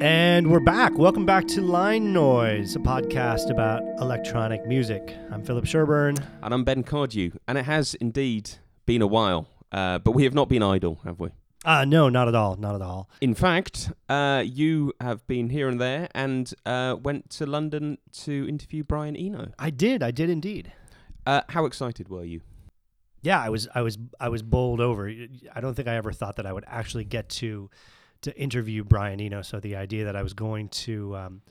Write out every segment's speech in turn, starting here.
And we're back. Welcome back to Line Noise, a podcast about electronic music. I'm Philip Sherburne. And I'm Ben Cardew. And it has indeed been a while, uh, but we have not been idle, have we? Uh, no, not at all. Not at all. In fact, uh, you have been here and there and uh, went to London to interview Brian Eno. I did. I did indeed. Uh, how excited were you? Yeah, I was. I was. I was bowled over. I don't think I ever thought that I would actually get to to interview Brian Eno. So the idea that I was going to um,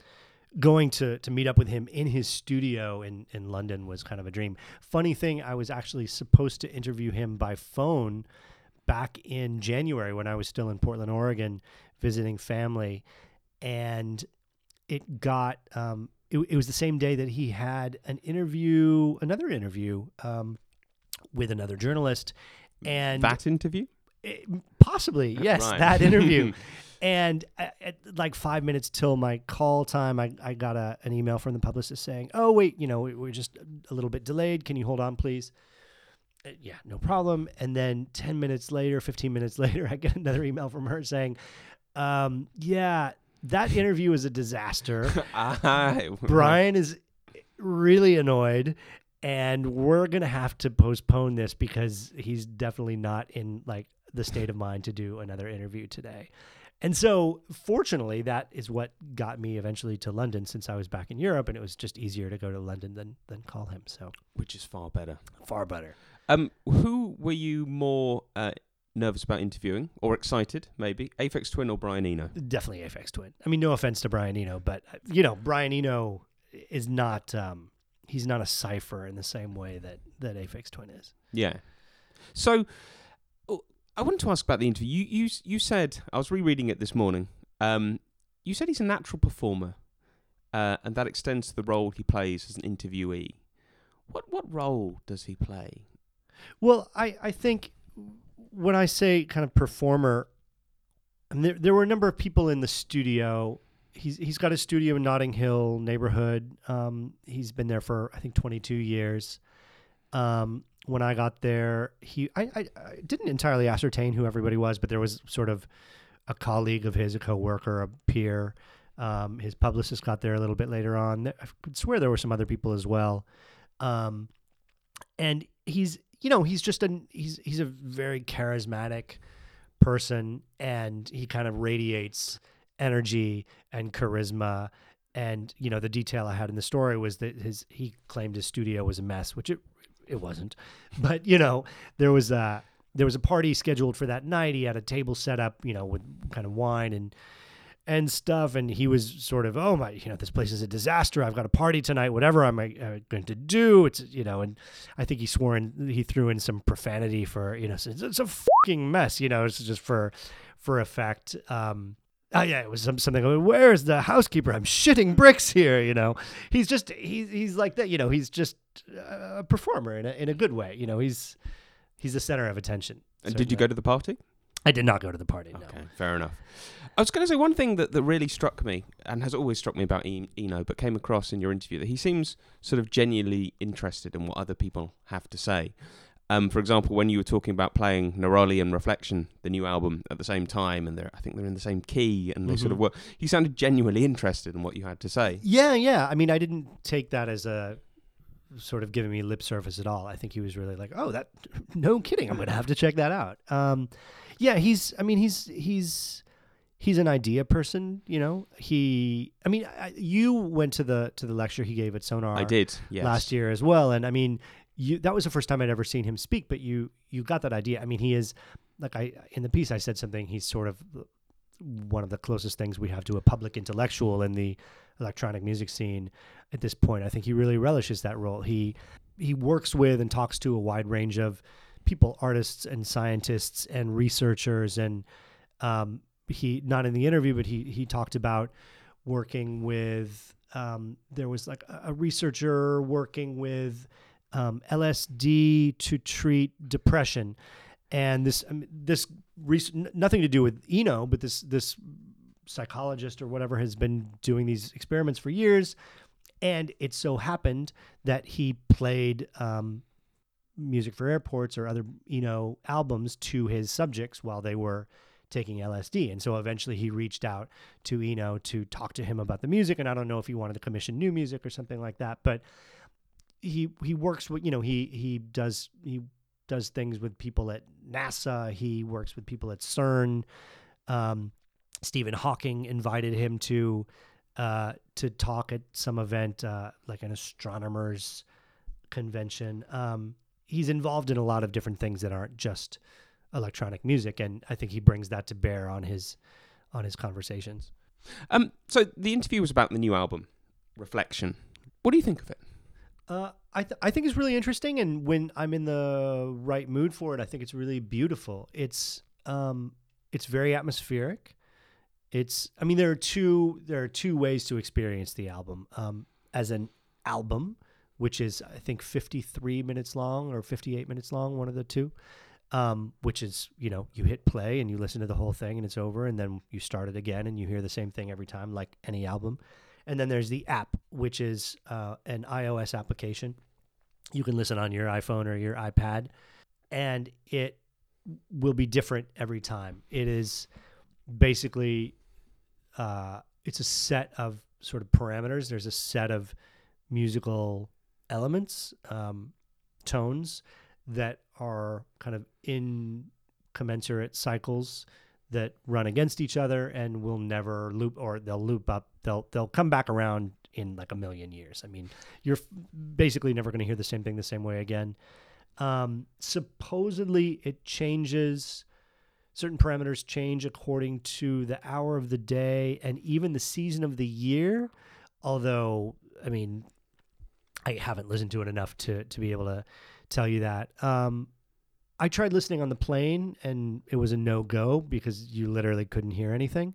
going to to meet up with him in his studio in in London was kind of a dream. Funny thing, I was actually supposed to interview him by phone back in January when I was still in Portland, Oregon, visiting family, and it got. Um, it, it was the same day that he had an interview, another interview um, with another journalist, and that interview. It, possibly, yes, Right. that interview. and at, at like five minutes till my call time, I, I got a, an email from the publicist saying, "Oh wait, you know, we- we're just a little bit delayed. Can you hold on, please?" Uh, yeah, no problem. And then ten minutes later, fifteen minutes later, I get another email from her saying, um, "Yeah, that interview was a disaster. Ah, Brian is really annoyed." And we're gonna have to postpone this because he's definitely not in like the state of mind to do another interview today. And so, fortunately, that is what got me eventually to London since I was back in Europe, and it was just easier to go to London than than call him. So Which is far better. far better. Um, who were you more uh, nervous about interviewing or excited, maybe? Aphex Twin or Brian Eno? Definitely Aphex Twin. I mean, no offense to Brian Eno, but uh, you know, Brian Eno is not um, he's not a cipher in the same way that that Aphex Twin is. Yeah. So, I wanted to ask about the interview. You you you said I was rereading it this morning. Um, you said he's a natural performer, uh, and that extends to the role he plays as an interviewee. What what role does he play? Well, I, I think when I say kind of performer, there, there were a number of people in the studio. He's he's got a studio in Notting Hill neighborhood. Um, he's been there for I think 22 years. Um, when I got there, he I, I, I didn't entirely ascertain who everybody was, but there was sort of a colleague of his, a coworker, a peer. Um, his publicist got there a little bit later on. I could swear there were some other people as well. Um, and he's you know he's just a he's he's a very charismatic person and he kind of radiates energy and charisma and you know the detail i had in the story was that his he claimed his studio was a mess which it it wasn't but you know there was a there was a party scheduled for that night. He had a table set up you know with kind of wine and and stuff. And he was sort of oh my you know this place is a disaster. I've got a party tonight. Whatever am i uh, going to do it's you know and i think he swore in he threw in some profanity for you know it's, it's a fucking mess you know it's just for for effect. Um Oh yeah, it was some, something. like, Where's the housekeeper? I'm shitting bricks here. You know, he's just he's he's like that. You know, he's just a performer in a in a good way. You know, he's he's the center of attention. And did you go to the party? I did not go to the party. No. Okay, fair enough. I was going to say one thing that, that really struck me and has always struck me about Eno, but came across in your interview that he seems sort of genuinely interested in what other people have to say. Um, for example, when you were talking about playing Neroli and Reflection, the new album, at the same time, and they're I think they're in the same key, and they sort of Mhm. work. He sounded genuinely interested in what you had to say. Yeah, yeah. I mean, I didn't take that as a sort of giving me lip service at all. I think he was really like, "Oh, that no kidding. I'm going to have to check that out." Um, yeah, he's I mean, he's he's he's an idea person, you know. He I mean, I, you went to the to the lecture he gave at Sonar I did, yes. last year as well, and I mean, you that was the first time I'd ever seen him speak, but you you got that idea. I mean, he is like I in the piece I said something he's sort of one of the closest things we have to a public intellectual in the electronic music scene at this point. I think he really relishes that role. He he works with and talks to a wide range of people, artists and scientists and researchers, and um, he not in the interview, but he he talked about working with. Um, there was like a, a researcher working with um, LSD to treat depression, and this this nothing to do with Eno, but this this psychologist or whatever has been doing these experiments for years, and it so happened that he played um, music for airports or other Eno albums to his subjects while they were taking LSD. And so eventually he reached out to Eno to talk to him about the music. And I don't know if he wanted to commission new music or something like that, but he he works with you know he he does he does things with people at NASA. He works with people at CERN. Um, Stephen Hawking invited him to uh, to talk at some event, uh, like an astronomers convention. Um, he's involved in a lot of different things that aren't just electronic music, and I think he brings that to bear on his on his conversations. Um, so the interview was about the new album, Reflection. What do you think of it? Uh, I th- I think it's really interesting, and when I'm in the right mood for it, I think it's really beautiful. It's um, it's very atmospheric. It's I mean there are two there are two ways to experience the album um, as an album, which is I think 53 minutes long or 58 minutes long, one of the two. Um, which is you know you hit play and you listen to the whole thing and it's over and then you start it again and you hear the same thing every time like any album and then there's the app which is uh, an ios application. You can listen on your iphone or your ipad and it will be different every time. It is basically uh, it's a set of sort of parameters. There's a set of musical elements um, tones that are kind of in commensurate cycles that run against each other and will never loop or they'll loop up they'll they'll come back around in like a million years. I mean you're basically never going to hear the same thing the same way again. Um, supposedly it changes certain parameters change according to the hour of the day and even the season of the year. Although i mean i haven't listened to it enough to to be able to tell you that. Um, I tried listening on the plane and it was a no go because you literally couldn't hear anything.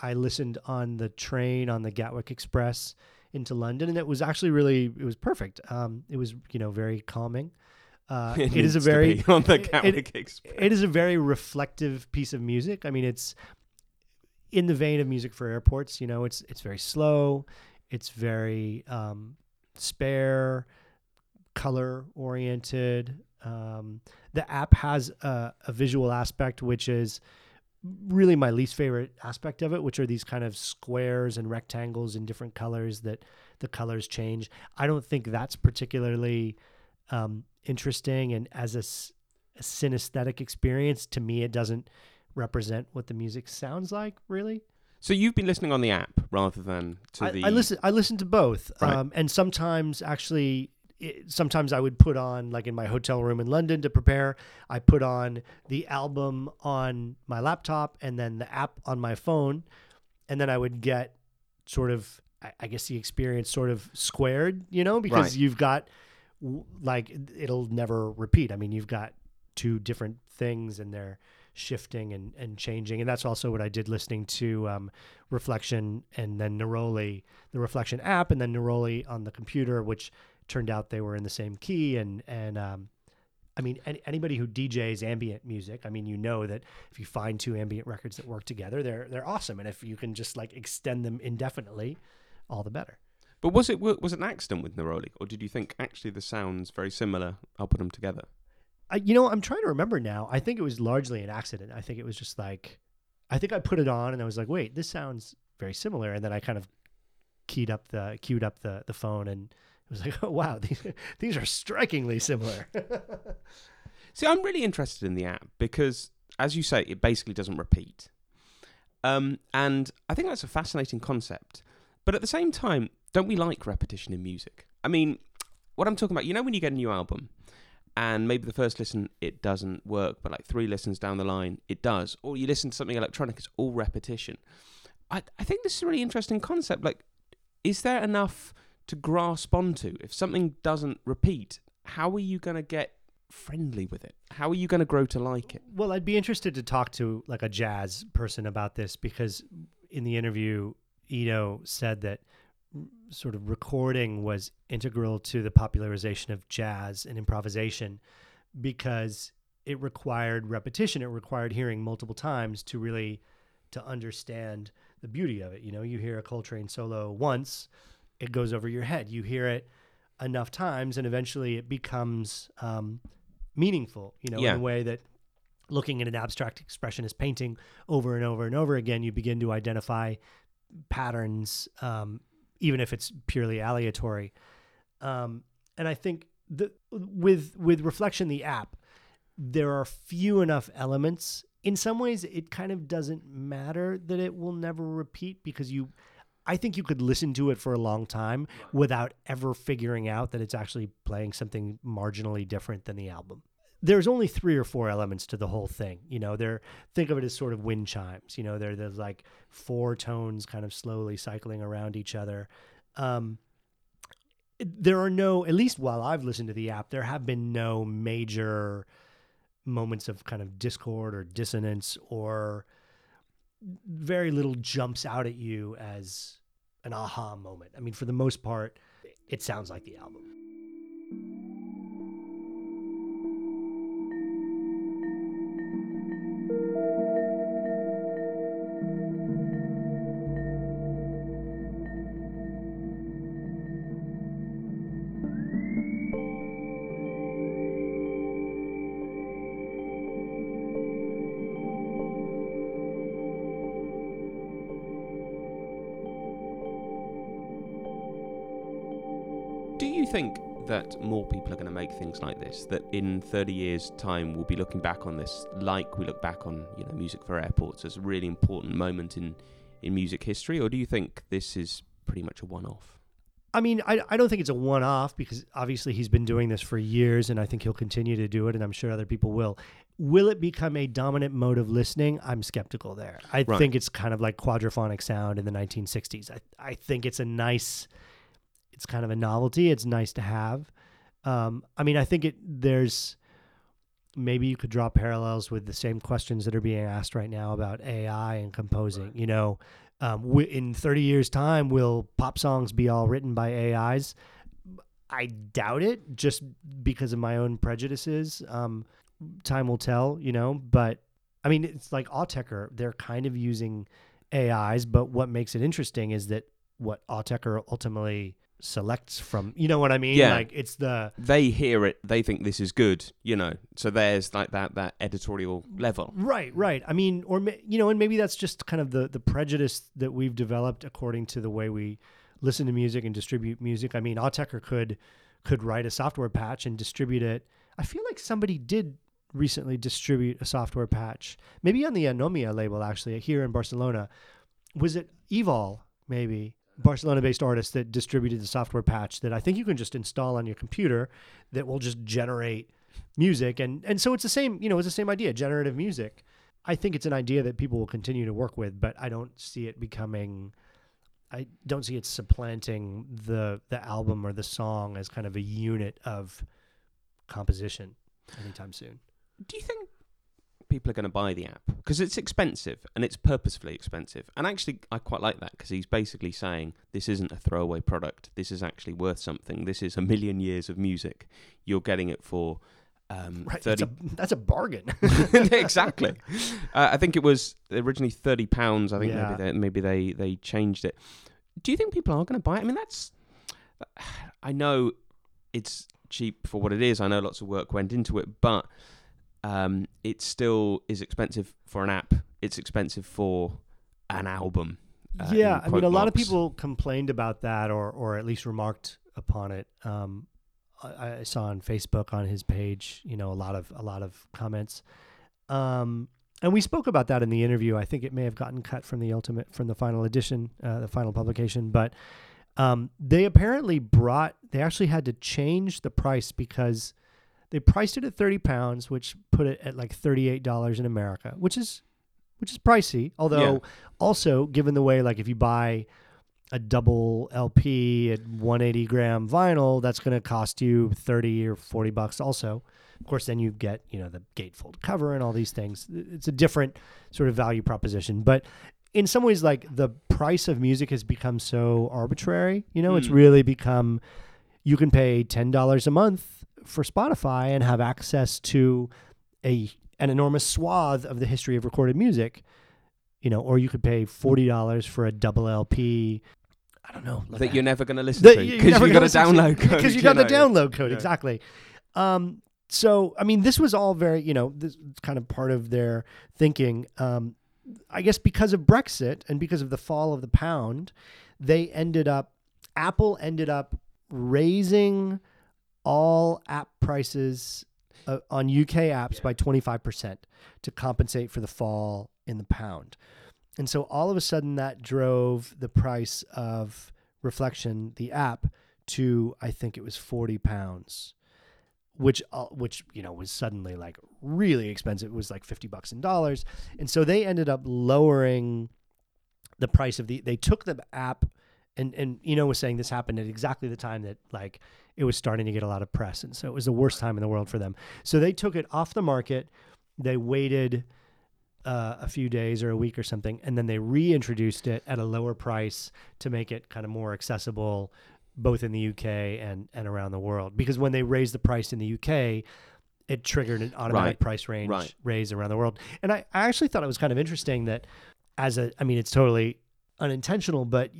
I listened on the train on the Gatwick Express into London and it was actually really it was perfect. Um, it was you know very calming. Uh, it, it is a very on the Gatwick it, Express. It is a very reflective piece of music. I mean, it's in the vein of music for airports. You know, it's it's very slow. It's very um, spare color oriented. Um, the app has a, a, visual aspect, which is really my least favorite aspect of it, which are these kind of squares and rectangles in different colors that the colors change. I don't think that's particularly um, interesting. And as a, a synesthetic experience, to me, it doesn't represent what the music sounds like, really. So you've been listening on the app rather than to I, the. I listen. I listen to both, Right. um, and sometimes actually it, sometimes I would put on like in my hotel room in London to prepare. I put on the album on my laptop and then the app on my phone, and then I would get sort of I, I guess the experience sort of squared, you know, because Right. you've got like it'll never repeat. I mean, you've got two different things and they're shifting and, and changing. And that's also what I did listening to um, Reflection and then Neroli, the Reflection app, and then Neroli on the computer, which turned out they were in the same key. And, and um, I mean, any, anybody who DJs ambient music, I mean, you know that if you find two ambient records that work together, they're, they're awesome. And if you can just like extend them indefinitely, all the better. But was it was it an accident with Neroli, or did you think actually the sounds very similar? I'll put them together. I, you know, I'm trying to remember now. I think it was largely an accident. I think it was just like, I think I put it on and I was like, wait, this sounds very similar. And then I kind of keyed up the queued up the the phone and was like, oh wow, these these are strikingly similar. See, I'm really interested in the app because, as you say, it basically doesn't repeat. Um, and I think that's a fascinating concept. But at the same time, don't we like repetition in music? I mean, what I'm talking about, you know, when you get a new album and maybe the first listen it doesn't work, but like three listens down the line it does, or you listen to something electronic, it's all repetition. I, I think this is a really interesting concept. Like, is there enough to grasp onto? If something doesn't repeat, how are you going to get friendly with it? How are you going to grow to like it? well, I'd be interested to talk to like a jazz person about this because in the interview, Eno said that sort of recording was integral to the popularization of jazz and improvisation because it required repetition. It required hearing multiple times to really to understand the beauty of it. You know, you hear a Coltrane solo once, it goes over your head. You hear it enough times, and eventually it becomes um, meaningful. You know, Yeah. in a way that looking at an abstract expressionist painting over and over and over again, you begin to identify patterns, um, even if it's purely aleatory. Um, and I think the with with reflection, the app, there are few enough elements. In some ways, it kind of doesn't matter that it will never repeat because you. I think you could listen to it for a long time without ever figuring out that it's actually playing something marginally different than the album there's only three or four elements to the whole thing. You know, there think of it as sort of wind chimes. You know, there there's like four tones kind of slowly cycling around each other. Um, there are no, at least while I've listened to the app, there have been no major moments of kind of discord or dissonance or very little jumps out at you as an aha moment. I mean, for the most part, it sounds like the album. Think that more people are going to make things like this? That in 30 years' time, we'll be looking back on this like we look back on, you know, music for airports as a really important moment in in music history, or do you think this is pretty much a one-off? I mean, I, I don't think it's a one off because obviously he's been doing this for years and I think he'll continue to do it and I'm sure other people will. Will it become a dominant mode of listening? I'm skeptical there. I Right. think it's kind of like quadraphonic sound in the 1960s. I, I think it's a nice, it's kind of a novelty. It's nice to have. Um, I mean, I think it, there's, maybe you could draw parallels with the same questions that are being asked right now about AI and composing. You know, um, wi- in 30 years' time, will pop songs be all written by AIs? I doubt it, just because of my own prejudices. Um, time will tell, you know. But I mean, it's like Autechre; they're kind of using AIs, but what makes it interesting is that what Autechre ultimately selects from, you know what I mean? Yeah. Like it's the They hear it, they think this is good, you know. So there's like that that editorial level. Right, right. I mean, or you know, and maybe that's just kind of the the prejudice that we've developed according to the way we listen to music and distribute music. I mean, Autechre could could write a software patch and distribute it. I feel like somebody did recently distribute a software patch, maybe on the Anomia label, actually here in Barcelona. Was it Evol? Maybe Barcelona-based artist that distributed the software patch that I think you can just install on your computer that will just generate music. And and so it's the same you know it's the same idea generative music. I think it's an idea that people will continue to work with but i don't see it becoming i don't see it supplanting the the album or the song as kind of a unit of composition anytime soon. Do you think people are going to buy the app because it's expensive and it's purposefully expensive? And actually, I quite like that because he's basically saying this isn't a throwaway product. This is actually worth something. This is a million years of music. You're getting it for um, right thirty. that's a, that's a bargain exactly. Uh, I think it was originally thirty pounds. I think Yeah. maybe they, maybe they they changed it. Do you think people are going to buy it? I mean, that's. I know it's cheap for what it is. I know lots of work went into it, but um, it still is expensive for an app. It's expensive for an album. uh, yeah, I mean, a lot of people complained about that, or or at least remarked upon it. Um, I, I saw on Facebook on his page, you know, a lot of a lot of comments. Um, and we spoke about that in the interview. I think it may have gotten cut from the ultimate from the final edition, uh, the final publication, but um, they apparently brought. They actually had to change the price because they priced it at thirty pounds, which put it at like thirty eight dollars in America, which is which is pricey. Although Yeah. also given the way like if you buy a double LP at 180 gram vinyl, that's going to cost you 30 or 40 bucks also. Of course, then you get, you know, the gatefold cover and all these things. It's a different sort of value proposition. But in some ways, like the price of music has become so arbitrary. You know, it's Mm. really become you can pay $10 a month for Spotify and have access to a an enormous swath of the history of recorded music. You know, or you could pay forty dollars for a double LP. I don't know. like that you're never going to listen to because you got a gonna listen to- download code. because you got the download code Yeah. exactly. Um, so I mean, this was all very, you know, this is kind of part of their thinking. Um, I guess because of Brexit and because of the fall of the pound, they ended up, Apple ended up raising all app prices uh, on UK apps by 25% to compensate for the fall in the pound. And so all of a sudden that drove the price of Reflection, the app, to I think it was 40 pounds which uh, which you know was suddenly like really expensive. It was like fifty bucks in dollars, and so they ended up lowering the price of the. They took the app, and and you know was saying this happened at exactly the time that like it was starting to get a lot of press, and so it was the worst time in the world for them. So they took it off the market. They waited. Uh, a few days or a week or something, and then they reintroduced it at a lower price to make it kind of more accessible both in the UK and and around the world. Because when they raised the price in the UK, it triggered an automatic Right. price range Right. raise around the world. And I, I actually thought it was kind of interesting that as a I mean it's totally unintentional, but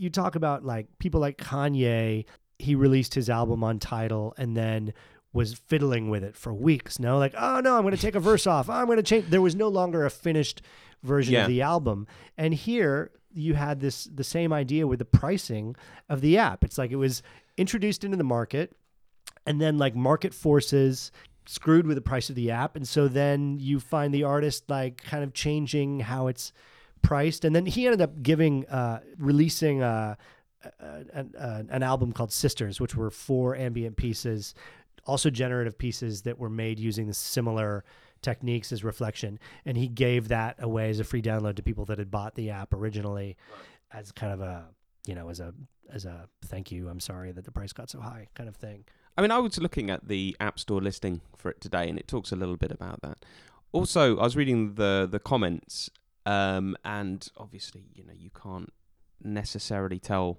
you talk about like people like Kanye, he released his album on Tidal and then was fiddling with it for weeks. No, like, oh no, I'm going to take a verse off. Oh, I'm going to change. There was no longer a finished version Yeah. of the album. And here you had this the same idea with the pricing of the app. It's like it was introduced into the market, and then like market forces screwed with the price of the app, and so then you find the artist like kind of changing how it's priced, and then he ended up giving uh, releasing. Uh, an, an, an album called Sisters, which were four ambient pieces, also generative pieces that were made using the similar techniques as Reflection. And he gave that away as a free download to people that had bought the app originally, as kind of a you know as a as a thank you. I'm sorry that the price got so high, kind of thing. I mean, I was looking at the App Store listing for it today, and it talks a little bit about that. Also, I was reading the the comments, um, and obviously, you know, you can't necessarily tell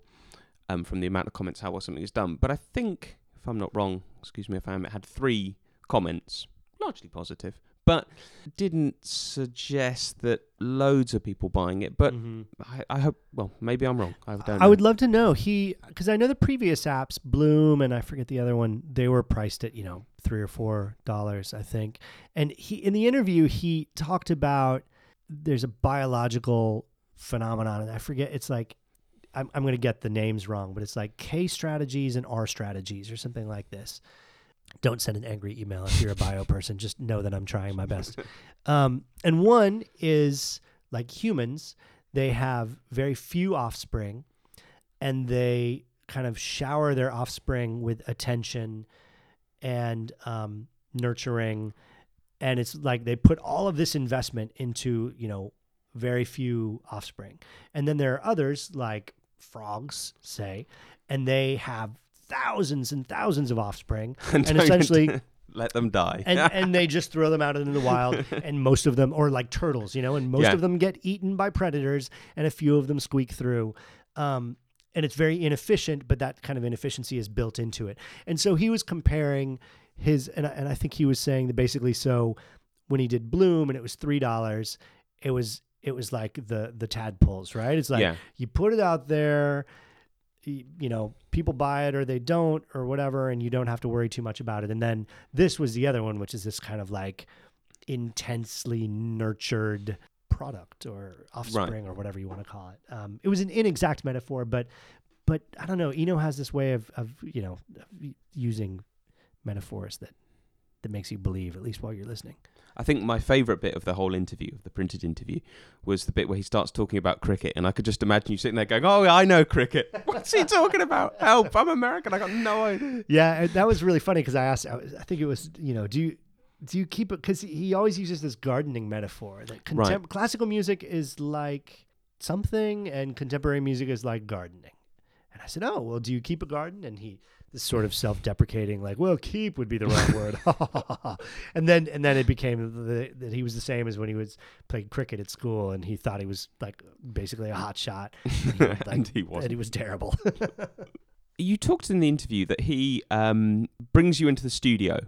um, from the amount of comments how well something is done. But I think, if I'm not wrong, excuse me if I am, it had three comments, largely positive, but didn't suggest that loads of people buying it. But Mhm. I, I hope, well, maybe I'm wrong. I don't. I would love to know he because I know the previous apps, Bloom and I forget the other one, they were priced at you know three or four dollars, I think. And he in the interview he talked about there's a biological phenomenon, and I forget it's like I'm I'm going to get the names wrong, but it's like K strategies and R strategies or something like this. Don't send an angry email if you're a bio person. Just know that I'm trying my best. Um, and one is like humans, they have very few offspring and they kind of shower their offspring with attention and um, nurturing. And it's like they put all of this investment into, you know, very few offspring. And then there are others like frogs, say, and they have thousands and thousands of offspring and Don't essentially let them die. and and they just throw them out into the wild and most of them or like turtles you know and most Yeah. of them get eaten by predators and a few of them squeak through um and it's very inefficient but that kind of inefficiency is built into it and so he was comparing his and I, and I think he was saying that basically so when he did bloom and it was three dollars it was it was like the the tadpoles right? It's like yeah. you put it out there you know people buy it or they don't or whatever and you don't have to worry too much about it. And then this was the other one which is this kind of like intensely nurtured product or offspring or whatever you want to call it. Um, it was an inexact metaphor but but i don't know eno has this way of, of you know using metaphors that that makes you believe at least while you're listening I think my favourite bit of the whole interview, of the printed interview, was the bit where he starts talking about cricket, and I could just imagine you sitting there going, "Oh, I know cricket. What's he talking about? Help! I'm American. I got no idea." Yeah, uh, that was really funny because I asked. I, was- I think it was you know, do you do you keep it? Because he always uses this gardening metaphor that contem- Right. classical music is like something, and contemporary music is like gardening. And I said, oh well, do you keep a garden? And he this sort of self-deprecating, like, well, keep would be the right word. and then and then it became the, that he was the same as when he was playing cricket at school, and he thought he was like basically a hot shot, and he, like, and he wasn't. he was terrible. You talked in the interview that he um, brings you into the studio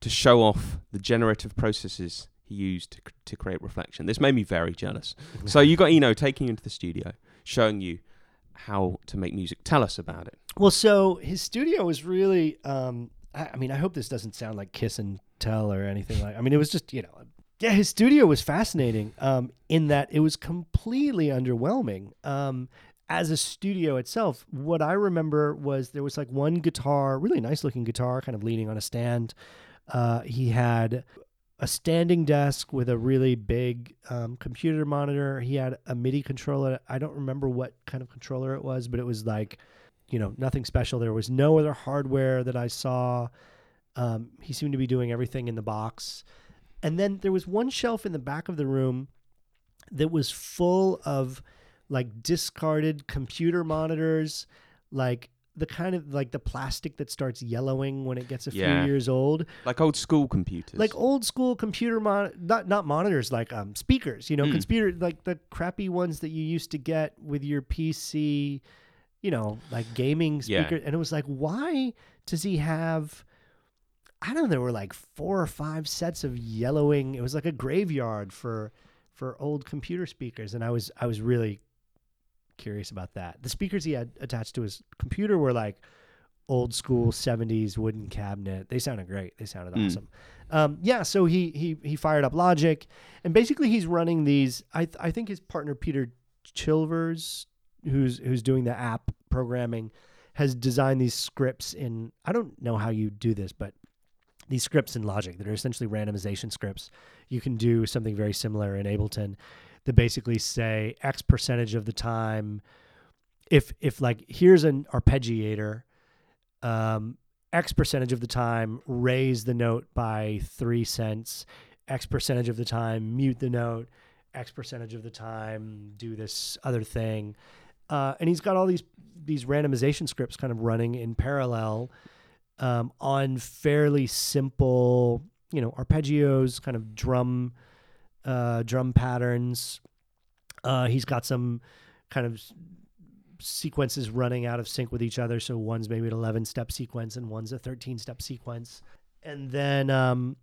to show off the generative processes he used to, c- to create reflection. This made me very jealous. So you got Eno taking you into the studio, showing you how to make music. Tell us about it. Well, so his studio was really um, I, I mean, I hope this doesn't sound like kiss and tell or anything like. I mean, it was just you know, yeah, his studio was fascinating. Um, in that it was completely underwhelming. Um, as a studio itself, what I remember was there was like one guitar, really nice looking guitar, kind of leaning on a stand. Uh, he had a standing desk with a really big um, computer monitor. He had a MIDI controller. I don't remember what kind of controller it was, but it was like, you know, nothing special. There was no other hardware that I saw. Um, he seemed to be doing everything in the box. And then there was one shelf in the back of the room that was full of like discarded computer monitors, like the kind of like the plastic that starts yellowing when it gets a Yeah. few years old Like old school computers. like old school computer mon not not monitors like um speakers you know Mm. computer like the crappy ones that you used to get with your PC you know like gaming Yeah. speaker and it was like why does he have I don't know there were like four or five sets of yellowing it was like a graveyard for for old computer speakers and I was I was really curious about that the speakers he had attached to his computer were like old school 70s wooden cabinet they sounded great they sounded Mm. awesome um, yeah, so he he he fired up Logic, and basically he's running these. I th- I think his partner Peter Chilvers, who's who's doing the app programming, has designed these scripts in. I don't know how you do this, but these scripts in Logic that are essentially randomization scripts. You can do something very similar in Ableton that basically say X percentage of the time. If if like here's an arpeggiator, um, X percentage of the time raise the note by three cents, X percentage of the time mute the note, X percentage of the time do this other thing. Uh, and he's got all these these randomization scripts kind of running in parallel um, on fairly simple, you know, arpeggios, kind of drum uh, drum patterns. Uh, he's got some kind of sequences running out of sync with each other. So one's maybe an 11 step sequence and one's a 13 step sequence. And then, um,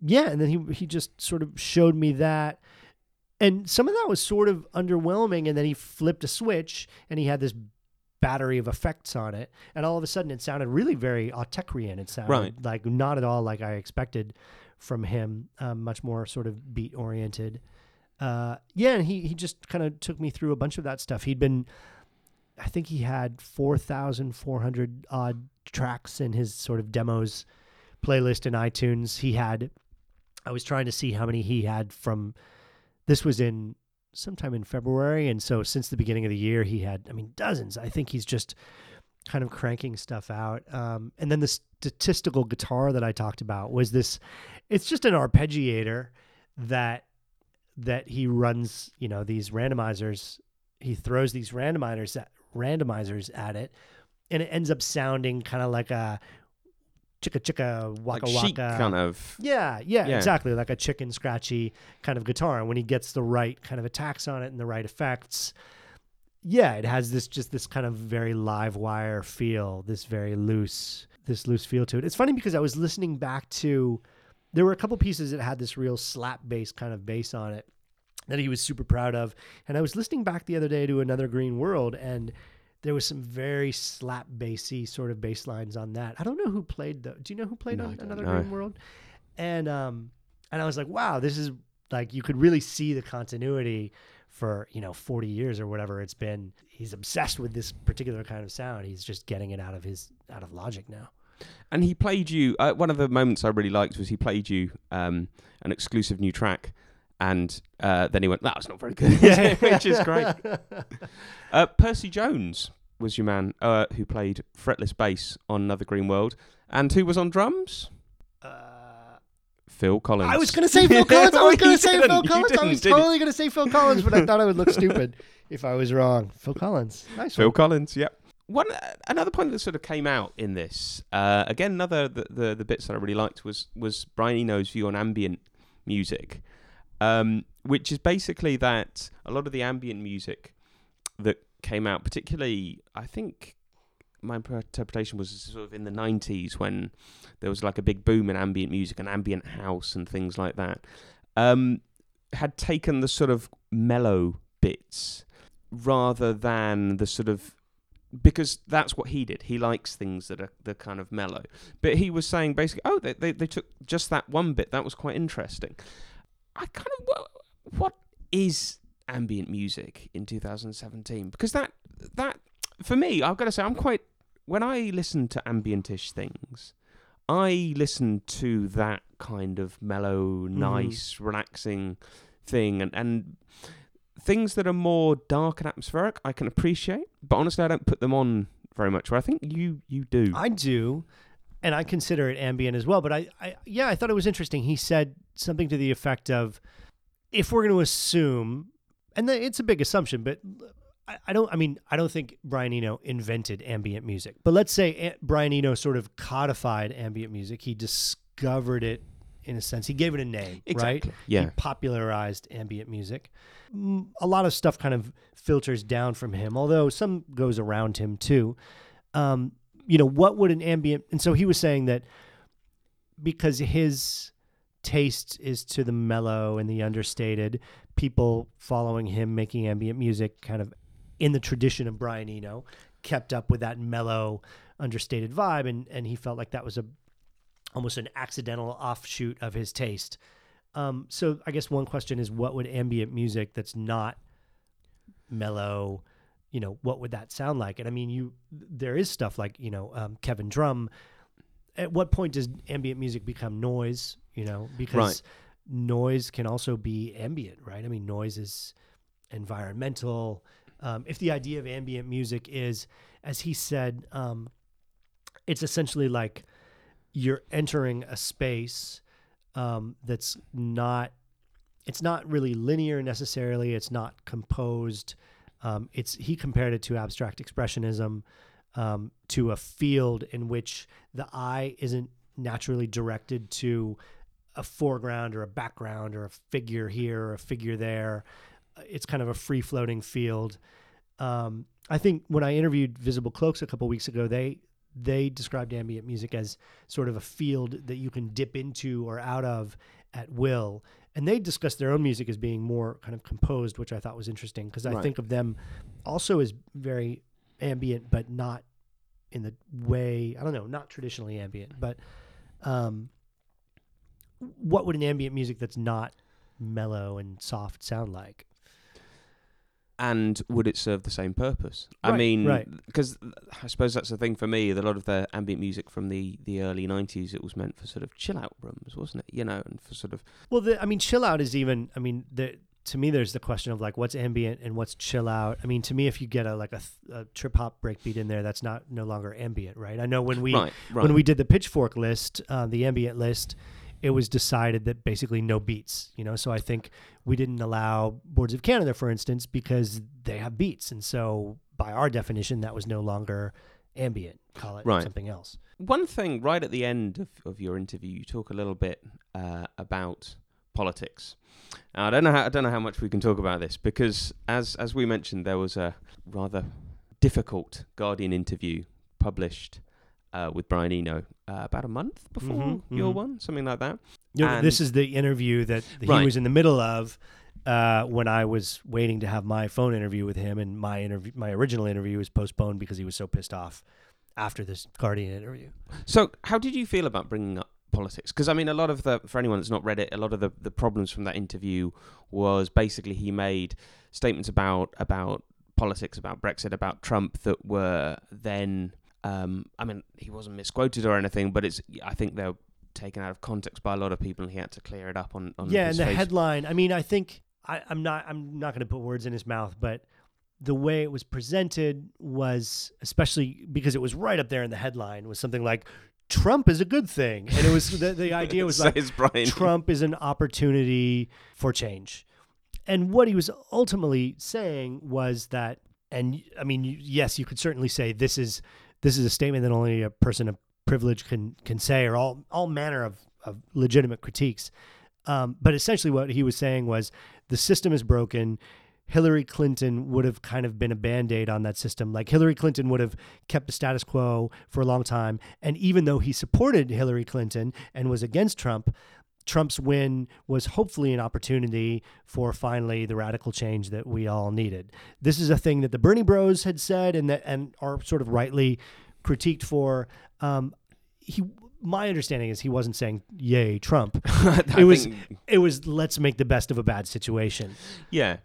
yeah, and then he, he just sort of showed me that. And some of that was sort of underwhelming. And then he flipped a switch and he had this battery of effects on it. And all of a sudden it sounded really very Autekrian. It sounded Right. like not at all like I expected from him, um, much more sort of beat oriented. Uh, yeah, and he, he just kind of took me through a bunch of that stuff. He'd been, I think he had 4,400 odd tracks in his sort of demos playlist in iTunes. He had, I was trying to see how many he had from, this was in sometime in February. And so since the beginning of the year, he had, I mean, dozens. I think he's just kind of cranking stuff out. Um, and then the statistical guitar that I talked about was this, it's just an arpeggiator that, that he runs, you know, these randomizers. He throws these randomizers at, randomizers at it, and it ends up sounding kind of like a chicka chicka like waka chic waka. kind of. Yeah, yeah, Yeah. exactly. Like a chicken scratchy kind of guitar. And when he gets the right kind of attacks on it and the right effects, yeah, it has this just this kind of very live wire feel, this very loose, this loose feel to it. It's funny because I was listening back to there were a couple pieces that had this real slap bass kind of bass on it that he was super proud of. And I was listening back the other day to Another Green World and there was some very slap bassy sort of bass lines on that. I don't know who played the do you know who played No, on Another know. Green World? And um and I was like, wow, this is like you could really see the continuity for, you know, 40 years or whatever it's been. He's obsessed with this particular kind of sound. He's just getting it out of his out of logic now. And he played you. Uh, one of the moments I really liked was he played you um, an exclusive new track, and uh, then he went, "That was not very good," which is great. Uh, Percy Jones was your man uh, who played fretless bass on Another Green World, and who was on drums? Uh, Phil Collins. I was gonna say Phil Collins. I was gonna you say. Phil Collins. I was totally gonna say Phil Collins, but I thought I would look stupid if I was wrong. Phil Collins. Nice Phil one. Collins. Yep. One another point that sort of came out in this. Uh, again, another the, the the bits that I really liked was was Brian Eno's view on ambient music, um, which is basically that a lot of the ambient music that came out, particularly I think my interpretation was sort of in the 90s when there was like a big boom in ambient music and ambient house and things like that um, had taken the sort of mellow bits rather than the sort of because that's what he did. He likes things that are the kind of mellow. But he was saying basically, oh, they, they, they took just that one bit. That was quite interesting. I kind of what, what is ambient music in 2017? Because that that for me, I've got to say, I'm quite when I listen to ambientish things, I listen to that kind of mellow, mm-hmm. nice, relaxing thing, and and things that are more dark and atmospheric, I can appreciate. But honestly, I don't put them on very much. Where I think you you do. I do, and I consider it ambient as well. But I, I yeah, I thought it was interesting. He said something to the effect of, "If we're going to assume, and it's a big assumption, but." I- don't. I mean, I don't think Brian Eno invented ambient music, but let's say Brian Eno sort of codified ambient music. He discovered it in a sense. He gave it a name, right? Yeah. He popularized ambient music. Mm, A lot of stuff kind of filters down from him, although some goes around him too. Um, you know, what would an ambient? And so he was saying that because his taste is to the mellow and the understated, people following him making ambient music kind of in the tradition of Brian Eno kept up with that mellow, understated vibe, and and he felt like that was a almost an accidental offshoot of his taste. Um, so I guess one question is, what would ambient music that's not mellow, you know, what would that sound like? And I mean, you there is stuff like you know um, Kevin Drumm. At what point does ambient music become noise? You know, because Right. noise can also be ambient, right? I mean, noise is environmental. Um, if the idea of ambient music is, as he said, um, it's essentially like you're entering a space um, that's not it's not really linear necessarily it's not composed um, it's he compared it to abstract expressionism um, to a field in which the eye isn't naturally directed to a foreground or a background or a figure here or a figure there it's kind of a free floating field um, i think when i interviewed visible cloaks a couple weeks ago they they described ambient music as sort of a field that you can dip into or out of at will. And they discussed their own music as being more kind of composed, which I thought was interesting because I Right. think of them also as very ambient, but not in the way, I don't know, not traditionally ambient. But um, what would an ambient music that's not mellow and soft sound like? and would it serve the same purpose? I Right, mean, right. because I suppose that's the thing for me. that A lot of the ambient music from the the early '90s, it was meant for sort of chill out rooms, wasn't it? You know, and for sort of Well, the, I mean, chill out is even. I mean, the, to me, there's the question of like what's ambient and what's chill out. I mean, to me, if you get a like a, a trip hop breakbeat in there, that's not no longer ambient, right? I know when we right, right. when we did the Pitchfork list, uh, the ambient list, it was decided that basically no beats. You know, so I think we didn't allow Boards of Canada, for instance, because they have beats, and so by our definition, that was no longer ambient. Call it Right. something else. One thing right at the end of, of your interview, you talk a little bit uh, about politics. Now, I don't know how I don't know how much we can talk about this because, as as we mentioned, there was a rather difficult Guardian interview published uh, with Brian Eno uh, about a month before Mhm, your mhm. one, something like that. This is the interview that he Right. was in the middle of uh, when I was waiting to have my phone interview with him, and my interview, my original interview, was postponed because he was so pissed off after this Guardian interview. So, how did you feel about bringing up politics? Because I mean, a lot of the for anyone that's not read it, a lot of the, the problems from that interview was basically he made statements about about politics, about Brexit, about Trump that were then. Um, I mean, he wasn't misquoted or anything, but it's. I think they're taken out of context by a lot of people, and he had to clear it up on. on yeah, and the face. headline. I mean, I think I, I'm not. I'm not going to put words in his mouth, but the way it was presented was, especially because it was right up there in the headline, was something like "Trump is a good thing," and it was the, the idea was like Brian. Trump is an opportunity for change. And what he was ultimately saying was that, and I mean, yes, you could certainly say this is this is a statement that only a person of privilege can can say, or all all manner of, of legitimate critiques. Um, but essentially, what he was saying was the system is broken. Hillary Clinton would have kind of been a band aid on that system. Like Hillary Clinton would have kept the status quo for a long time. And even though he supported Hillary Clinton and was against Trump, Trump's win was hopefully an opportunity for finally the radical change that we all needed. This is a thing that the Bernie Bros had said and that and are sort of rightly critiqued for. Um, he, my understanding is he wasn't saying "Yay, Trump." it was think- it was let's make the best of a bad situation. yeah.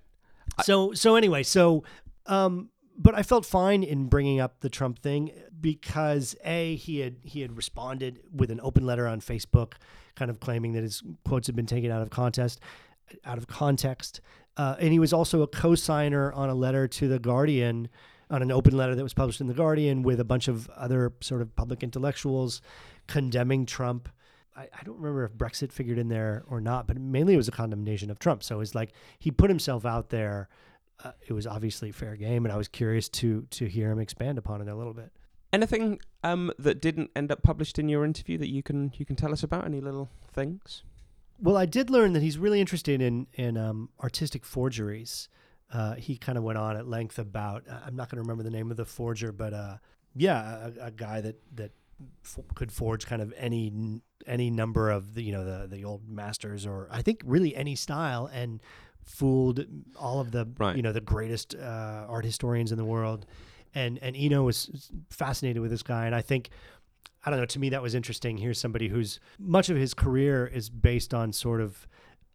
So so anyway, so um, but I felt fine in bringing up the Trump thing because a he had he had responded with an open letter on Facebook, kind of claiming that his quotes had been taken out of contest, out of context, uh, and he was also a co-signer on a letter to the Guardian. On an open letter that was published in the Guardian with a bunch of other sort of public intellectuals condemning Trump. I, I don't remember if Brexit figured in there or not, but mainly it was a condemnation of Trump. So it's like he put himself out there. Uh, it was obviously fair game, and I was curious to to hear him expand upon it a little bit. Anything um, that didn't end up published in your interview that you can you can tell us about? Any little things? Well, I did learn that he's really interested in in um, artistic forgeries. Uh, he kind of went on at length about. uh, I'm not going to remember the name of the forger, but uh, yeah, a, a guy that that f- could forge kind of any any number of the you know the the old masters, or I think really any style, and fooled all of the Right. you know the greatest uh, art historians in the world. And and Eno was fascinated with this guy, and I think I don't know. To me, that was interesting. Here's somebody who's much of his career is based on sort of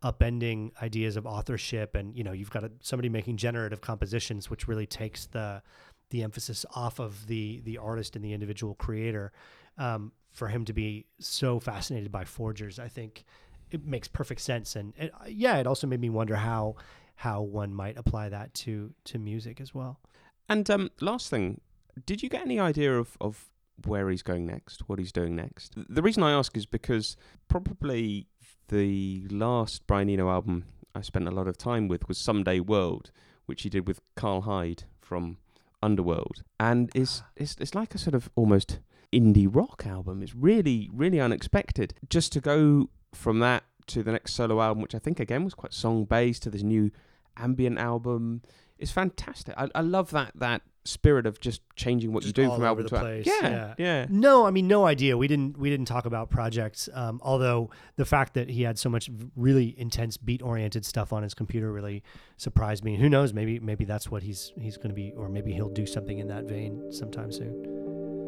upending ideas of authorship, and you know, you've got a, somebody making generative compositions, which really takes the the emphasis off of the the artist and the individual creator. Um, for him to be so fascinated by forgers, I think it makes perfect sense. And it, yeah, it also made me wonder how how one might apply that to to music as well. And um, last thing, did you get any idea of, of where he's going next, what he's doing next? The reason I ask is because probably the last Brian Eno album I spent a lot of time with was Someday World, which he did with Karl Hyde from Underworld, and is it's, it's like a sort of almost indie rock album. It's really really unexpected. Just to go from that to the next solo album, which I think again was quite song based, to this new ambient album. It's fantastic. I, I love that that spirit of just changing what Just you do from album to album. Yeah, yeah. yeah. No, I mean no idea. We didn't we didn't talk about projects. Um, although the fact that he had so much really intense beat oriented stuff on his computer really surprised me. Who knows? Maybe maybe that's what he's he's going to be, or maybe he'll do something in that vein sometime soon.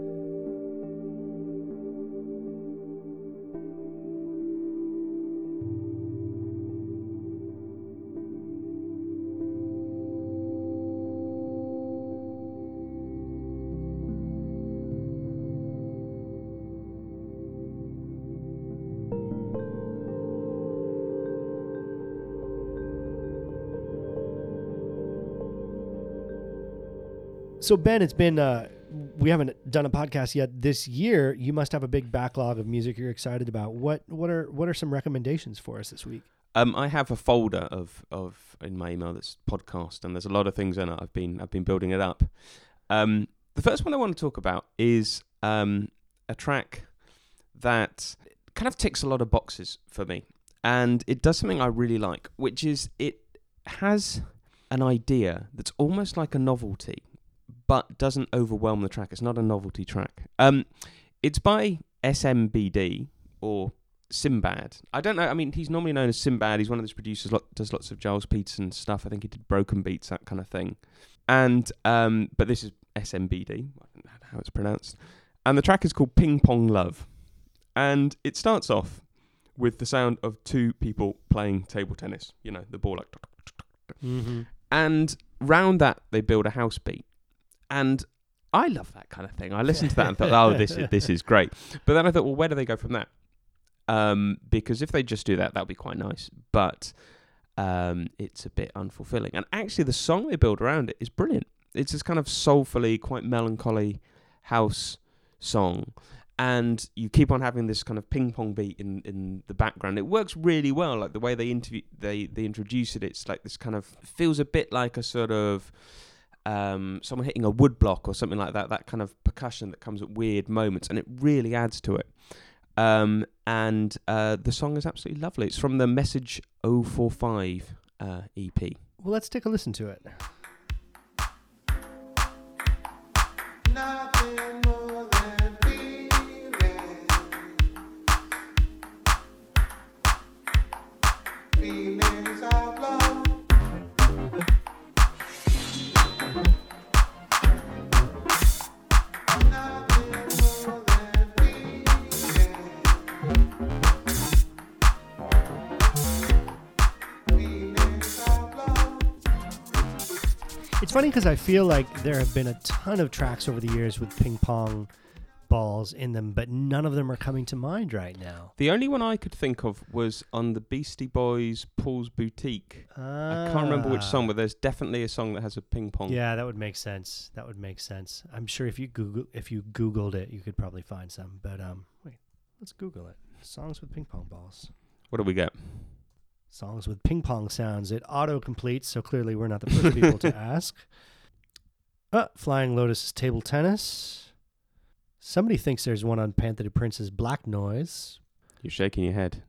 So Ben, it's been uh, we haven't done a podcast yet this year. You must have a big backlog of music you're excited about. What what are what are some recommendations for us this week? Um, I have a folder of, of in my email that's podcast, and there's a lot of things in it. I've been I've been building it up. Um, the first one I want to talk about is um, a track that kind of ticks a lot of boxes for me, and it does something I really like, which is it has an idea that's almost like a novelty, but doesn't overwhelm the track. It's not a novelty track. Um, it's by SMBD or Simbad. I don't know. I mean, he's normally known as Simbad. He's one of those producers. Lot, does lots of Gilles Peterson stuff. I think he did Broken Beats, that kind of thing. And um, but this is SMBD. I don't know how it's pronounced. And the track is called Ping Pong Love, and it starts off with the sound of two people playing table tennis. You know, the ball like. Mm-hmm. And round that they build a house beat, and I love that kind of thing. I listened to that and thought, oh, this is this is great. But then I thought, well, where do they go from that? Um, because if they just do that, that would be quite nice. But um, it's a bit unfulfilling. And actually, the song they build around it is brilliant. It's this kind of soulfully, quite melancholy house song. And you keep on having this kind of ping pong beat in, in the background. It works really well. Like the way they interview, they they introduce it. It's like this kind of feels a bit like a sort of um, someone hitting a wood block or something like that. That kind of percussion that comes at weird moments, and it really adds to it. Um, and uh, the song is absolutely lovely. It's from the Message 045 uh, EP. Well, let's take a listen to it. Nothing funny because I feel like there have been a ton of tracks over the years with ping pong balls in them, but none of them are coming to mind right now. The only one I could think of was on the Beastie Boys Paul's Boutique. I can't remember which song, but there's definitely a song that has a ping pong. Ah. Yeah, that would make sense. That would make sense. I'm sure if you Google if you Googled it, you could probably find some. But um, wait, let's Google it. Songs with ping pong balls. What do we get? Songs with ping pong sounds. It auto completes, so clearly we're not the first people to ask. Uh, Flying Lotus is table tennis. Somebody thinks there's one on Pantha du Prince's Black Noise. You're shaking your head.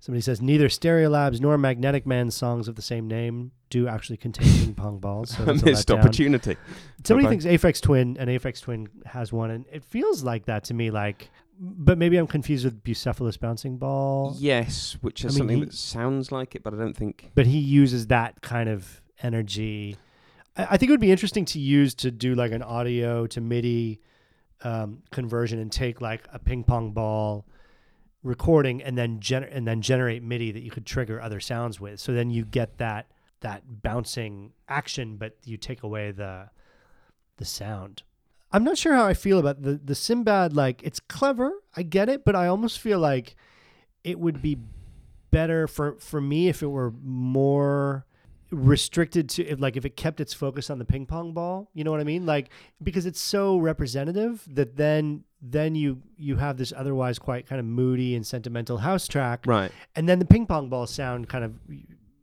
Somebody says neither Stereolabs nor Magnetic Man songs of the same name do actually contain ping pong balls. So that's a Missed opportunity. Somebody Okay. thinks Aphex Twin and Aphex Twin has one, and it feels like that to me. Like, but maybe I'm confused with Bucephalus Bouncing Ball. Yes, which is I mean, something he- that sounds like it, but I don't think. But he uses that kind of energy. I, I think it would be interesting to use to do like an audio to MIDI um, conversion and take like a ping pong ball recording and then gener- and then generate MIDI that you could trigger other sounds with. So then you get that that bouncing action, but you take away the the sound. I'm not sure how I feel about the the Simbad. Like it's clever, I get it, but I almost feel like it would be better for for me if it were more restricted to if like if it kept its focus on the ping pong ball you know what i mean like because it's so representative that then then you you have this otherwise quite kind of moody and sentimental house track Right. and then the ping pong ball sound kind of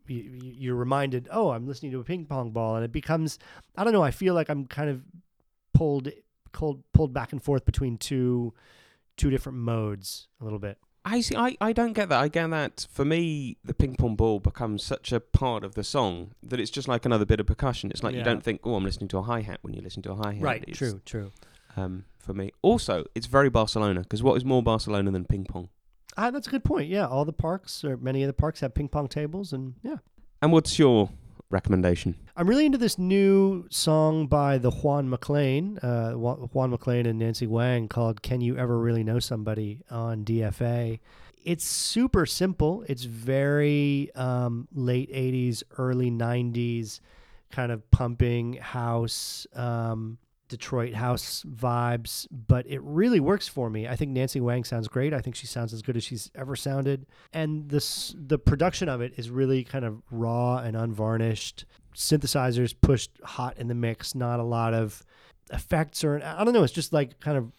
you're reminded oh i'm listening to a ping pong ball and it becomes i don't know i feel like i'm kind of pulled pulled pulled back and forth between two two different modes a little bit I see. I, I don't get that. I get that for me, the ping pong ball becomes such a part of the song that it's just like another bit of percussion. It's like you don't think, oh, I'm listening to a hi hat when you listen to a hi hat. right It's, true true Um, for me, also, it's very Barcelona because what is more Barcelona than ping pong? Ah, that's a good point. Yeah, all the parks or many of the parks have ping pong tables, and yeah, And what's your recommendation? I'm really into this new song by the Juan MacLean, uh, Juan MacLean and Nancy Whang called "Can You Ever Really Know Somebody" on DFA. It's super simple. It's very um, late '80s, early '90s, kind of pumping house. Um, Detroit house vibes, but it really works for me. I think Nancy Whang sounds great. I think she sounds as good as she's ever sounded, and this the production of it is really kind of raw and unvarnished. Synthesizers pushed hot in the mix, not a lot of effects or I don't know. It's just like kind of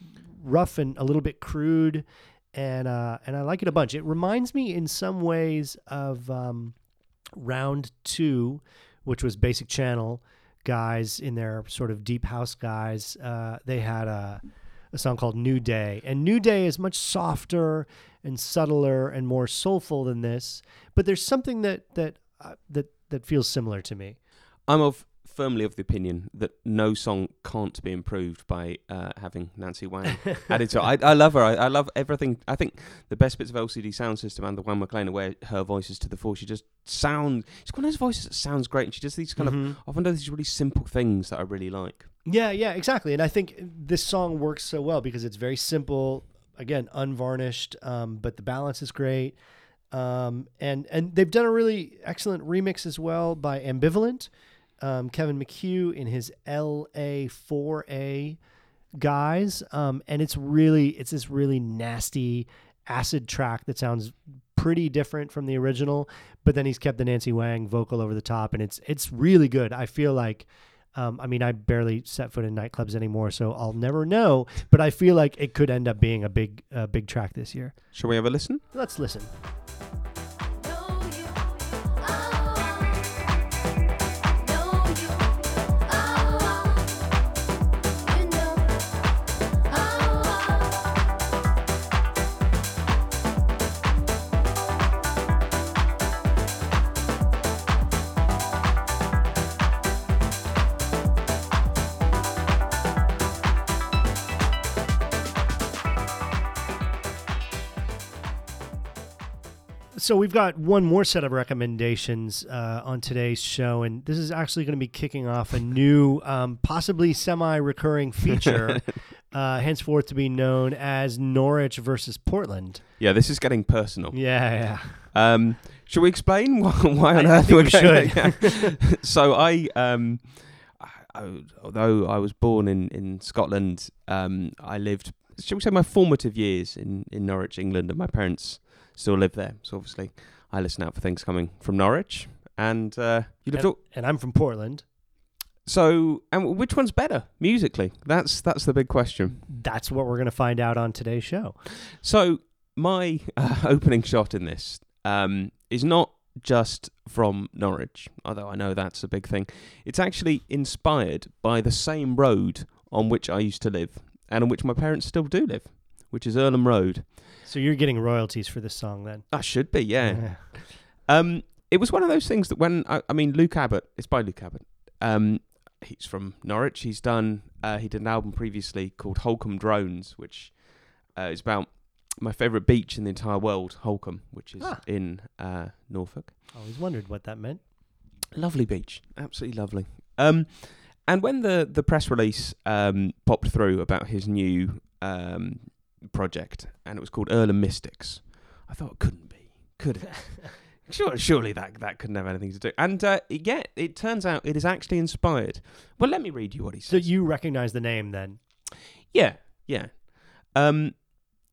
rough and a little bit crude, and uh, and I like it a bunch. It reminds me in some ways of um, Round Two, which was Basic Channel guys in their sort of deep house guys. Uh, they had a, a song called New Day, and New Day is much softer and subtler and more soulful than this. But there's something that that uh, that that feels similar to me. I'm of firmly of the opinion that no song can't be improved by uh, having Nancy Whang added to it. I, I love her. I, I love everything. I think the best bits of LCD Soundsystem and the Juan MacLean are where her voice is to the fore. She just sound. She's one of those voices that sounds great, and she does these kind of Mhm. often does these really simple things that I really like. Yeah, yeah, exactly. And I think this song works so well because it's very simple, again, unvarnished, um, but the balance is great. Um, and and they've done a really excellent remix as well by Ambivalent, um, Kevin McHugh in his LA4A guys, um, and it's really it's this really nasty acid track that sounds pretty different from the original, but then he's kept the Nancy Whang vocal over the top, and it's it's really good. I feel like. Um, I mean, I barely set foot in nightclubs anymore, so I'll never know. But I feel like it could end up being a big, uh, big track this year. Shall we have a listen? Let's listen. So we've got one more set of recommendations uh, on today's show, and this is actually going to be kicking off a new, um, possibly semi-recurring feature, uh, henceforth to be known as Norwich versus Portland. Yeah, this is getting personal. Yeah, yeah. Um, shall we explain why, why on I- earth we're we should. Yeah. so I, um, I- although I was born in in Scotland, um, I lived, shall we say, my formative years in in Norwich, England, and my parents still live there. So obviously, I listen out for things coming from Norwich. And uh, you'd have And, thought. and I'm from Portland. So, and which one's better musically? That's that's the big question. That's what we're going to find out on today's show. So my uh, opening shot in this um, is not just from Norwich, although I know that's a big thing. It's actually inspired by the same road on which I used to live and on which my parents still do live, which is Earlham Road. So you're getting royalties for this song then? I should be, yeah. Um, it was one of those things that when I, I mean Luke Abbott, it's by Luke Abbott. Um, he's from Norwich. He's done. Uh, he did an album previously called Holkham Drones, which uh, is about my favourite beach in the entire world, Holkham, which is Ah. in uh, Norfolk. I always wondered what that meant. Lovely beach, absolutely lovely. Um, and when the the press release um, popped through about his new um, project, and it was called Earlham Mystics, I thought it couldn't be, could it? Sure, surely that that couldn't have anything to do. And uh, yeah, it turns out it is actually inspired. Well, let me read you what he said. So you recognize the name then? yeah, yeah. Um,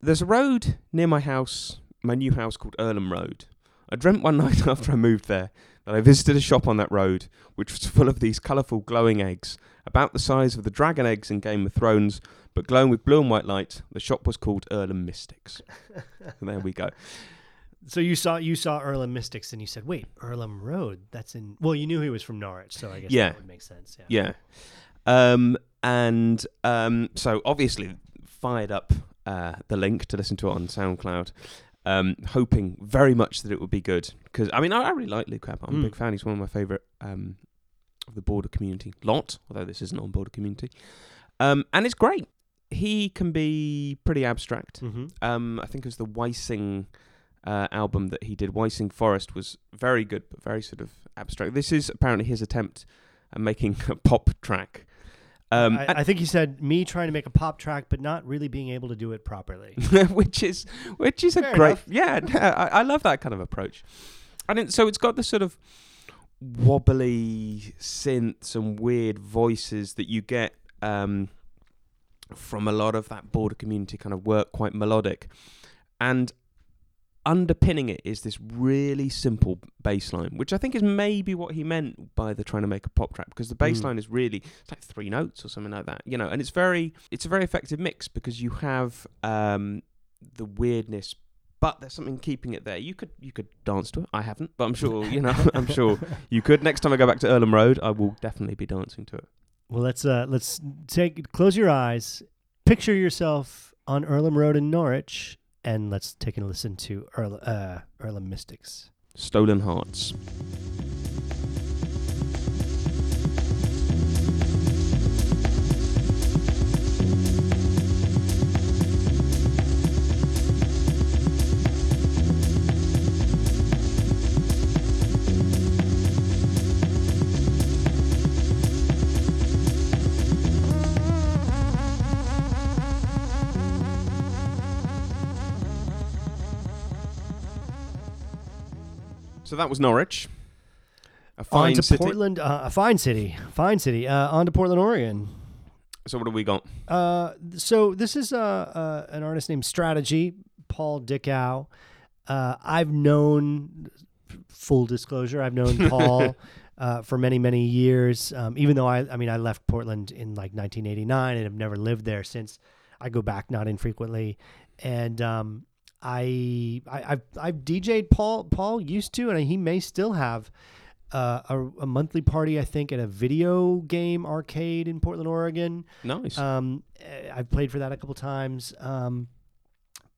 there's a road near my house, my new house called Earlham Road. I dreamt one night after I moved there that I visited a shop on that road, which was full of these colourful glowing eggs, about the size of the dragon eggs in Game of Thrones, but glowing with blue and white light. The shop was called Earlham Mystics. there we go. So you saw you saw Earlham Mystics and you said, "Wait, Earlham Road? That's in." Well, you knew he was from Norwich, so I guess Yeah. that would make sense. Yeah. Yeah. Um, and um, so obviously fired up uh, the link to listen to it on SoundCloud, um, hoping very much that it would be good. Because I mean, I, I really like Luke Abbott. I'm a Mm. big fan. He's one of my favourite um, of the border community lot, although this isn't on border community. Um, and it's great. He can be pretty abstract. Mm-hmm. Um, I think it was the Wysing uh, album that he did. Wysing Forest was very good, but very sort of abstract. This is apparently his attempt at making a pop track. Um, I, I think he said me trying to make a pop track, but not really being able to do it properly. which is which is a great enough. yeah. I, I love that kind of approach. And it, so it's got the sort of wobbly synths and weird voices that you get um, from a lot of that border community kind of work, quite melodic. And underpinning it is this really simple bass line, which I think is maybe what he meant by the trying to make a pop track, because the bass Mm. line is really it's like three notes or something like that, you know, and it's very it's a very effective mix because you have um, the weirdness. But there's something keeping it there. You could you could dance to it. I haven't, but I'm sure you know. I'm sure you could. Next time I go back to Earlham Road, I will definitely be dancing to it. Well, let's uh, let's take close your eyes, picture yourself on Earlham Road in Norwich, and let's take a listen to Earl, uh, Earlham Mystics. Stolen Hearts. That was Norwich. A fine on to city. Portland, uh, a fine city, fine city. Uh, on to Portland, Oregon. So what have we got? Uh, so this is uh, uh, an artist named Strategy, Paul Dickow. Uh, I've known, full disclosure, I've known Paul uh, for many, many years. Um, even though I, I mean, I left Portland in like 1989 and have never lived there since. I go back not infrequently, and um, I, I, I've, I've DJ'd Paul. Paul used to, and he may still have. Uh, a, a monthly party, I think, at a video game arcade in Portland, Oregon. Nice. Um, eh, I've played for that a couple times. Um,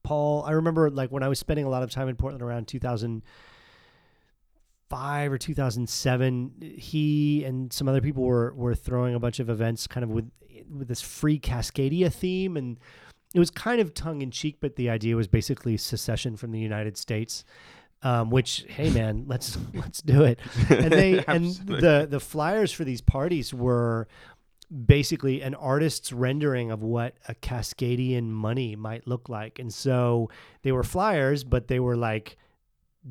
Paul, I remember like when I was spending a lot of time in Portland around 2005 or 2007. He and some other people were were throwing a bunch of events, kind of with with this free Cascadia theme, and it was kind of tongue in cheek, but the idea was basically secession from the United States. Um, which, hey man, let's let's do it and they and the the flyers for these parties were basically an artist's rendering of what a Cascadian money might look like. And so they were flyers, but they were like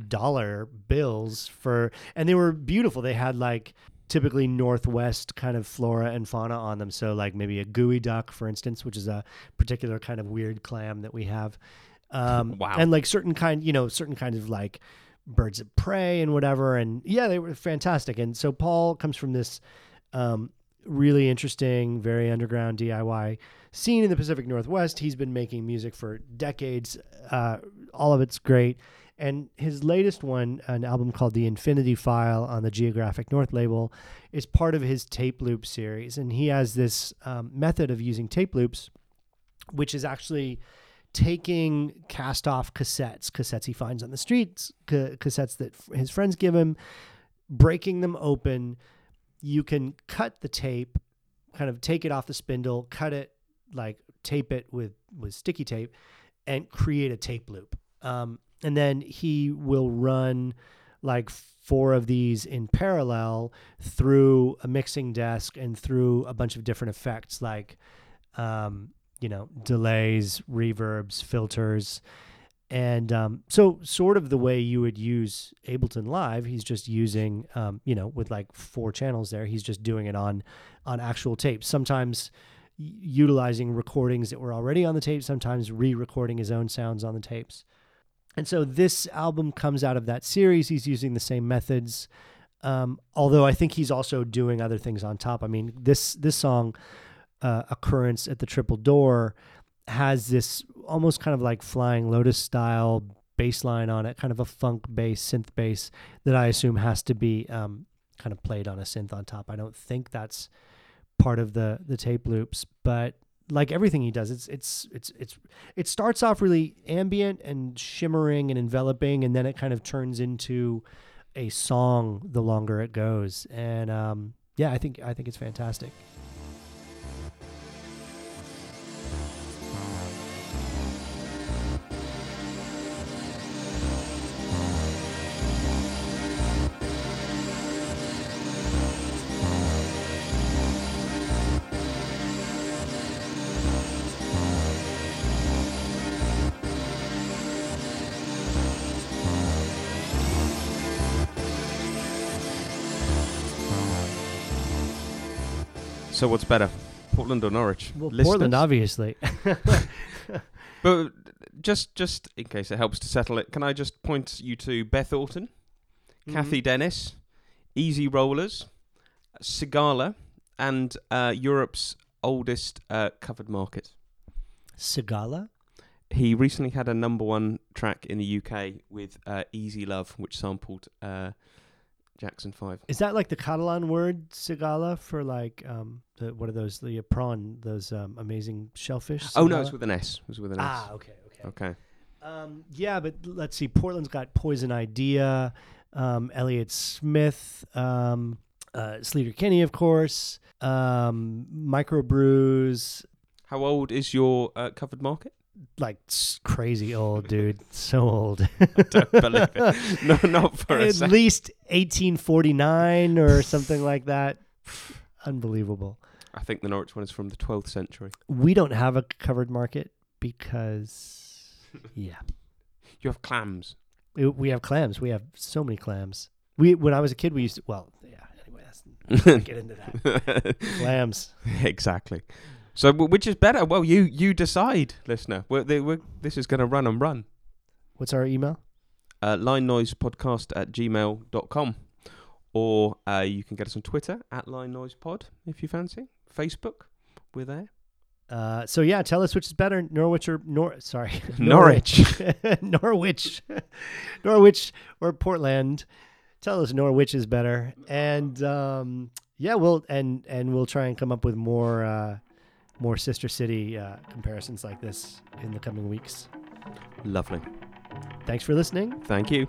dollar bills for and they were beautiful. They had like typically northwest kind of flora and fauna on them. So like maybe a geoduck, for instance, which is a particular kind of weird clam that we have. Um, Wow. And like certain kind, you know, certain kinds of like birds of prey and whatever. And yeah, they were fantastic. And so Paul comes from this um, really interesting, very underground DIY scene in the Pacific Northwest. He's been making music for decades. Uh, all of it's great. And his latest one, an album called The Infinity File on the Geographic North label, is part of his tape loop series. And he has this um, method of using tape loops, which is actually taking cast off cassettes, cassettes he finds on the streets, ca- cassettes that f- his friends give him, breaking them open. You can cut the tape, kind of take it off the spindle, cut it, like tape it with, with sticky tape, and create a tape loop. Um, and then he will run like four of these in parallel through a mixing desk and through a bunch of different effects like um, you know delays reverbs filters. And um, so sort of the way you would use ableton live he's just using um, you know with like four channels there he's just doing it on on actual tape. Sometimes utilizing recordings that were already on the tape sometimes re-recording his own sounds on the tapes and so this album comes out of that series. He's using the same methods, um, although I think he's also doing other things on top. I mean, this this song, uh, "Occurrence at the Triple Door," has this almost kind of like Flying Lotus style bass line on it, kind of a funk bass, synth bass that I assume has to be um, kind of played on a synth on top. I don't think that's part of the the tape loops, but like everything he does, it's it's it's it's it starts off really ambient and shimmering and enveloping, and then it kind of turns into a song the longer it goes. And um, yeah, I think I think it's fantastic. So what's better, Portland or Norwich? Well, Listeners? Portland, obviously. But just just in case it helps to settle it, can I just point you to Beth Orton, Mm-hmm. Cathy Dennis, Easy Rollers, Sigala, and uh, Europe's oldest uh, covered market. Sigala. He recently had a number one track in the UK with uh, Easy Love, which sampled uh, Jackson 5. Is that like the Catalan word sigala for like um the what are those the prawn those um amazing shellfish? Oh, no, it's with an S. It was with an S. ah okay okay. Okay. Um, yeah, but let's see. Portland's got Poison Idea, um, Elliott Smith, um, uh, Sleater Kinney, of course, um, Microbrews, How old is your uh, covered market? Like crazy old, dude. so old. Don't believe it. No, not for a At second. least 1849 or something like that. Unbelievable. I think the Norwich one is from the 12th century. We don't have a covered market because, yeah. You have clams. We, we have clams. We have so many clams. We when I was a kid, we used to. Well, yeah. Anyway, that's let's get into that. Clams. exactly. So, which is better? Well, you you decide, listener. We're, they, we're, this is going to run and run. What's our email? Uh, line noise podcast at gmail.com. Or uh, you can get us on Twitter at line noise pod if you fancy. Facebook, we're there. Uh, so yeah, tell us which is better, Norwich or Nor. Sorry, Norwich. Norwich, Norwich or Portland. Tell us Norwich is better, and um, yeah, we'll and and we'll try and come up with more uh, more sister city uh, comparisons like this in the coming weeks. Lovely. Thanks for listening. Thank you.